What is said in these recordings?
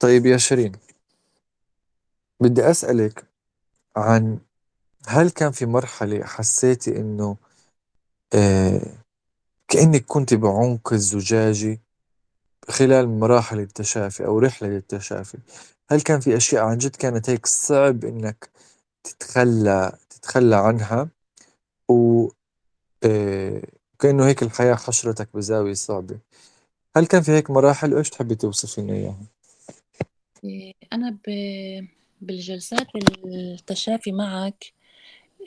طيب يا شيرين بدي أسألك عن هل كان في مرحلة حسيتي إنه آه كأنك كنت بعمق الزجاجة خلال مراحل التشافي أو رحلة التشافي هل كان في أشياء عن جد كانت هيك صعب إنك تتخلى تتخلى عنها؟ و آه كأنه هيك الحياة حشرتك بزاوية صعبة. هل كان في هيك مراحل؟ وإيش تحبي توصفي لنا إياها؟ إيه، أنا بالجلسات التشافي معك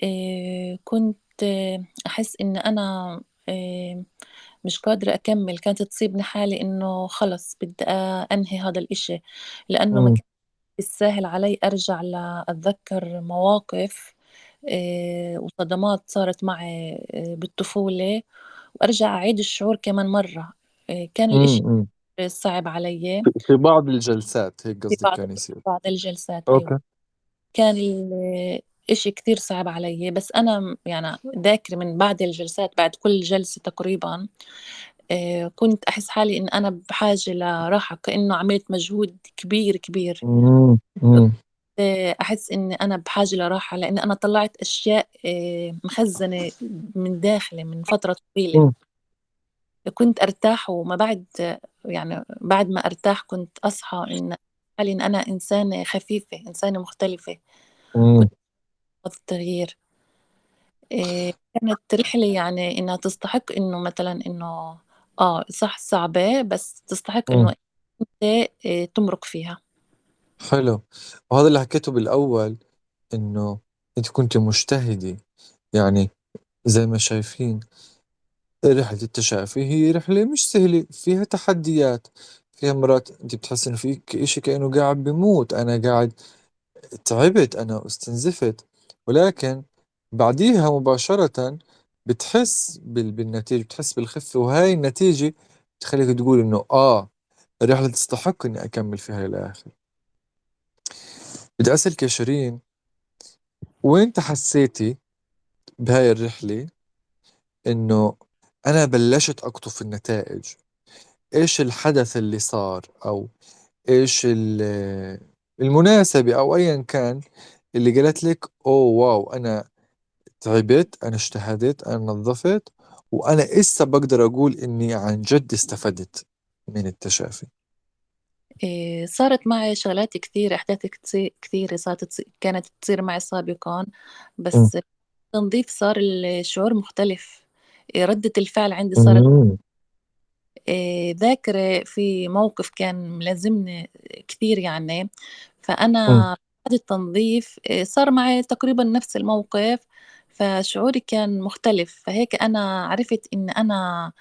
إيه، كنت أحس إن أنا إيه، مش قادرة أكمل. كانت تصيبني حالي إنه خلص بدي أنهي هذا الإشي لأنه ما كان بالساهل علي أرجع لأتذكر مواقف وصدمات صارت معي بالطفولة وأرجع أعيد الشعور كمان مرة. كان الإشي صعب علي في بعض الجلسات هيك في قصدك بعض كان يصير؟ بعض الجلسات أيوة. أوكي. كان الإشي كتير صعب علي بس أنا يعني ذاكرة من بعد الجلسات بعد كل جلسة تقريبا آه، كنت أحس حالي إن أنا بحاجة لراحة كأنه عملت مجهود كبير كبير. آه، أحس إن أنا بحاجة لراحة لأن أنا طلعت أشياء آه، مخزنة من داخلي من فترة طويلة. كنت أرتاح وما بعد يعني بعد ما أرتاح كنت حالي إن أنا إنسانة خفيفة إنسانة مختلفة. مم. كنت التغيير. إيه كانت رحلة يعني إنها تستحق إنه مثلا إنه آه صح صعبة بس تستحق مم. إنه أنت إيه تمرق فيها. حلو. وهذا اللي حكيته بالأول إنه أنت كنت مجتهدة. يعني زي ما شايفين رحلة التشافي هي رحلة مش سهلة فيها تحديات. فيها مرات أنت بتحس إنه فيك إشي كأنه قاعد بموت. أنا قاعد تعبت أنا استنزفت. ولكن بعديها مباشرة بتحس بال- بالنتيجة بتحس بالخفة. وهاي النتيجة تخليك تقول إنه آه الرحلة تستحق إني أكمل فيها للآخر بدي أسألك يا شيرين وين حسيتي بهاي الرحلة؟ إنه أنا بلشت أقطف النتائج. إيش الحدث اللي صار؟ أو إيش ال- المناسبة أو أيا كان اللي قالت لك أوه واو أنا تعبت أنا اجتهدت أنا نظفت وأنا إسا بقدر أقول إني عن جد استفدت من التشافي. إيه صارت معي شغلات كثير أحداث كثيرة صارت كانت تصير معي سابقا. بس التنظيف صار الشعور مختلف. ردة الفعل عندي صارت. إيه ذاكرة في موقف كان ملازمني كثير يعني. فأنا بعد التنظيف إيه صار معي تقريبا نفس الموقف فشعوري كان مختلف فهيك أنا عرفت إن أنا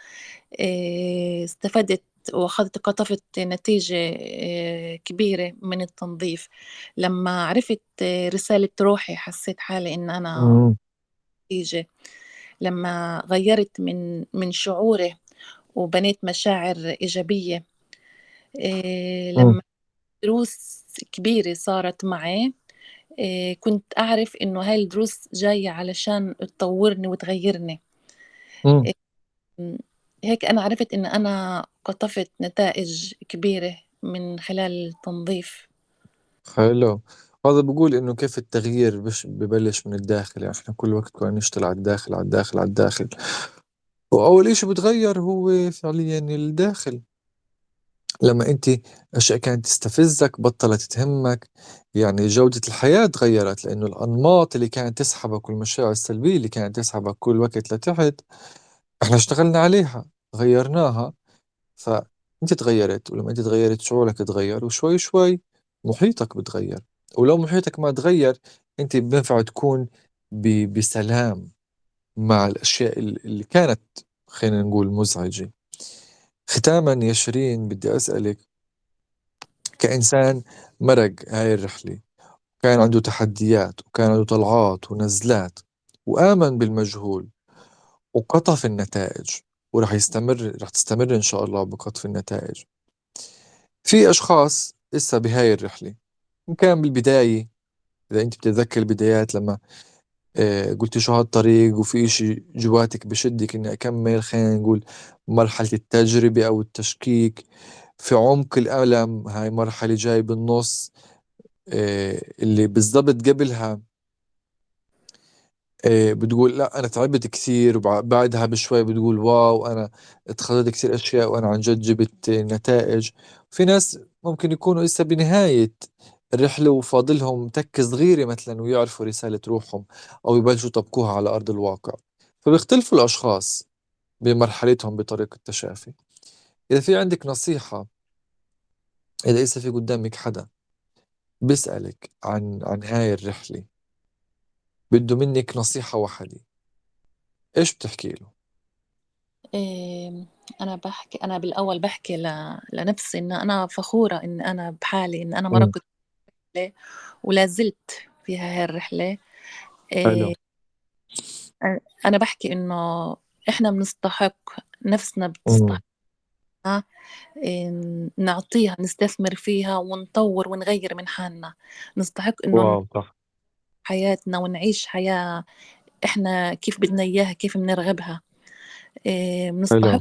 إيه استفدت وأخذت قطفت نتيجة كبيرة من التنظيف لما عرفت رسالة روحي حسيت حالي إن أنا. نتيجة لما غيرت من من شعوري وبنيت مشاعر إيجابية إيه مم. لما دروس كبيرة صارت معي إيه كنت أعرف إنه هاي الدروس جاية علشان تطورني وتغيرني. إيه هيك أنا عرفت إن أنا قطفت نتائج كبيرة من خلال التنظيف حلو هذا بقول إنه كيف التغيير بش ببلش من الداخل يعني إحنا كل وقت كنا نشتغل على الداخل على الداخل على الداخل. وأول إشي بتغير هو فعليا الداخل. لما أنت أشياء كانت تستفزك بطلت تهمك يعني جودة الحياة تغيرت لأنه الأنماط اللي كانت تسحبك والمشاعر السلبية اللي كانت تسحبك كل وقت لتحت إحنا اشتغلنا عليها غيرناها. فأنت تغيرت ولما أنت تغيرت شعورك تغير وشوي شوي محيطك بتغير. ولو محيطك ما تغير أنت بينفع تكون بسلام مع الأشياء اللي كانت خلينا نقول مزعجة. ختاما يا شيرين بدي أسألك كإنسان مرق هاي الرحلة كان عنده تحديات وكان عنده طلعات ونزلات وآمن بالمجهول وقطف النتائج ورح يستمر رح تستمر إن شاء الله بقطف النتائج. في أشخاص لسه بهاي الرحلة إن كان بالبداية إذا أنت بتتذكر البدايات لما آه قلت شو هالطريق وفي إشي جواتك بشدك إني أكمل خلينا نقول مرحلة التجربة أو التشكيك. في عمق الألم هاي مرحلة جاي بالنص آه، اللي بالضبط قبلها آه، بتقول لا أنا تعبت كثير وبعدها بشوي بتقول واو أنا اتخذت كثير أشياء وأنا عن جد جبت نتائج. في ناس ممكن يكونوا لسه بنهاية الرحلة وفاضلهم تكة صغيرة مثلا ويعرفوا رسالة روحهم أو يبلشوا يطبقوها على أرض الواقع. فبيختلفوا الأشخاص بمرحلتهم بطريقة التشافي. إذا في عندك نصيحة إذا لسه في قدامك حدا بيسألك عن عن هاي الرحلة بده منك نصيحة واحدة إيش بتحكي له؟ إيه أنا بحكي أنا بالأول بحكي ل... لنفسي إن أنا فخورة إن أنا بحالي إن أنا مرقت رحلة ولا زلت في هاي الرحلة حلو إيه أنا بحكي إنه إحنا بنستحق نفسنا بتستحق إيه نعطيها نستثمر فيها ونطور ونغير من حالنا. نستحق إنه حياتنا ونعيش حياة إحنا كيف بدنا إياها كيف بنرغبها. إيه بنستحق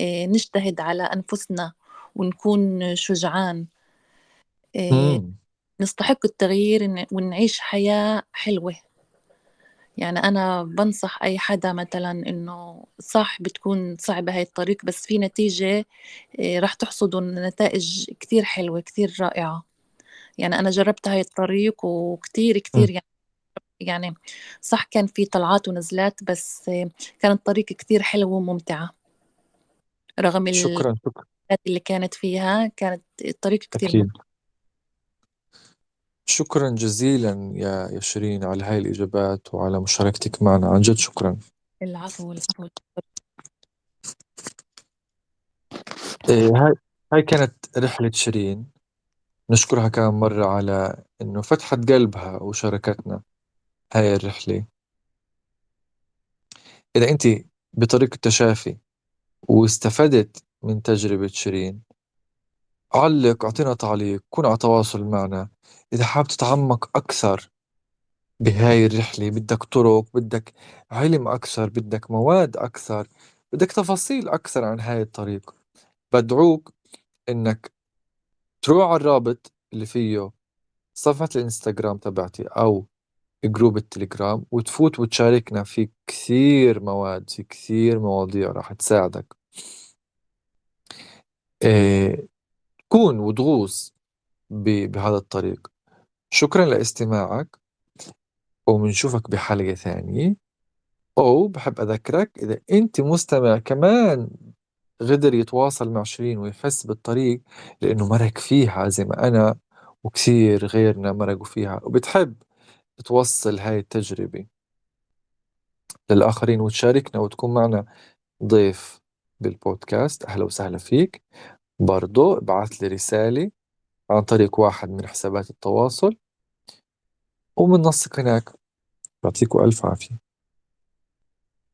نجتهد على أنفسنا ونكون شجعان. إيه نستحق التغيير ونعيش حياة حلوة. يعني أنا بنصح أي حدا مثلا إنه صح بتكون صعبة هاي الطريق بس في نتيجة إيه راح تحصدوا نتائج كتير حلوة كتير رائعة. يعني أنا جربت هاي الطريق وكتير كتير يعني يعني صح كان في طلعات ونزلات بس كان الطريق كتير حلو وممتعة. رغم شكرا شكرا. اللي كانت فيها كانت الطريق كتير أكيد. ممتع. شكرا جزيلا يا يا شيرين على هاي الإجابات وعلى مشاركتك معنا. عن جد شكرا. العفو العفو إيه هاي هاي كانت رحلة شيرين. نشكرها كمان مرة على إنه فتحت قلبها وشاركتنا هاي الرحلة. إذا أنت بطريق التشافي واستفدت من تجربة شيرين علق أعطينا تعليق كون على تواصل معنا. إذا حاب تتعمق أكثر بهاي الرحلة بدك طرق بدك علم أكثر بدك مواد أكثر بدك تفاصيل أكثر عن هاي الطريق بدعوك إنك تروح على الرابط اللي فيه صفحة الإنستغرام تبعتي أو جروب التليجرام وتفوت وتشاركنا في كثير مواد في كثير مواضيع راح تساعدك. إيه كون وتغوص بهذا الطريق. شكرا لاستماعك وبنشوفك بحلقة ثانية. أو بحب أذكرك إذا أنت مستمع كمان قدر يتواصل مع شيرين ويحس بالطريق لأنه مرق فيها زي ما أنا وكثير غيرنا مرقوا فيها وبتحب توصل هاي التجربة. للآخرين وتشاركنا وتكون معنا ضيف بالبودكاست. أهلا وسهلا فيك. برضو ابعث لي رسالة عن طريق واحد من حسابات التواصل ومننسق هناك. يعطيكم ألف عافية.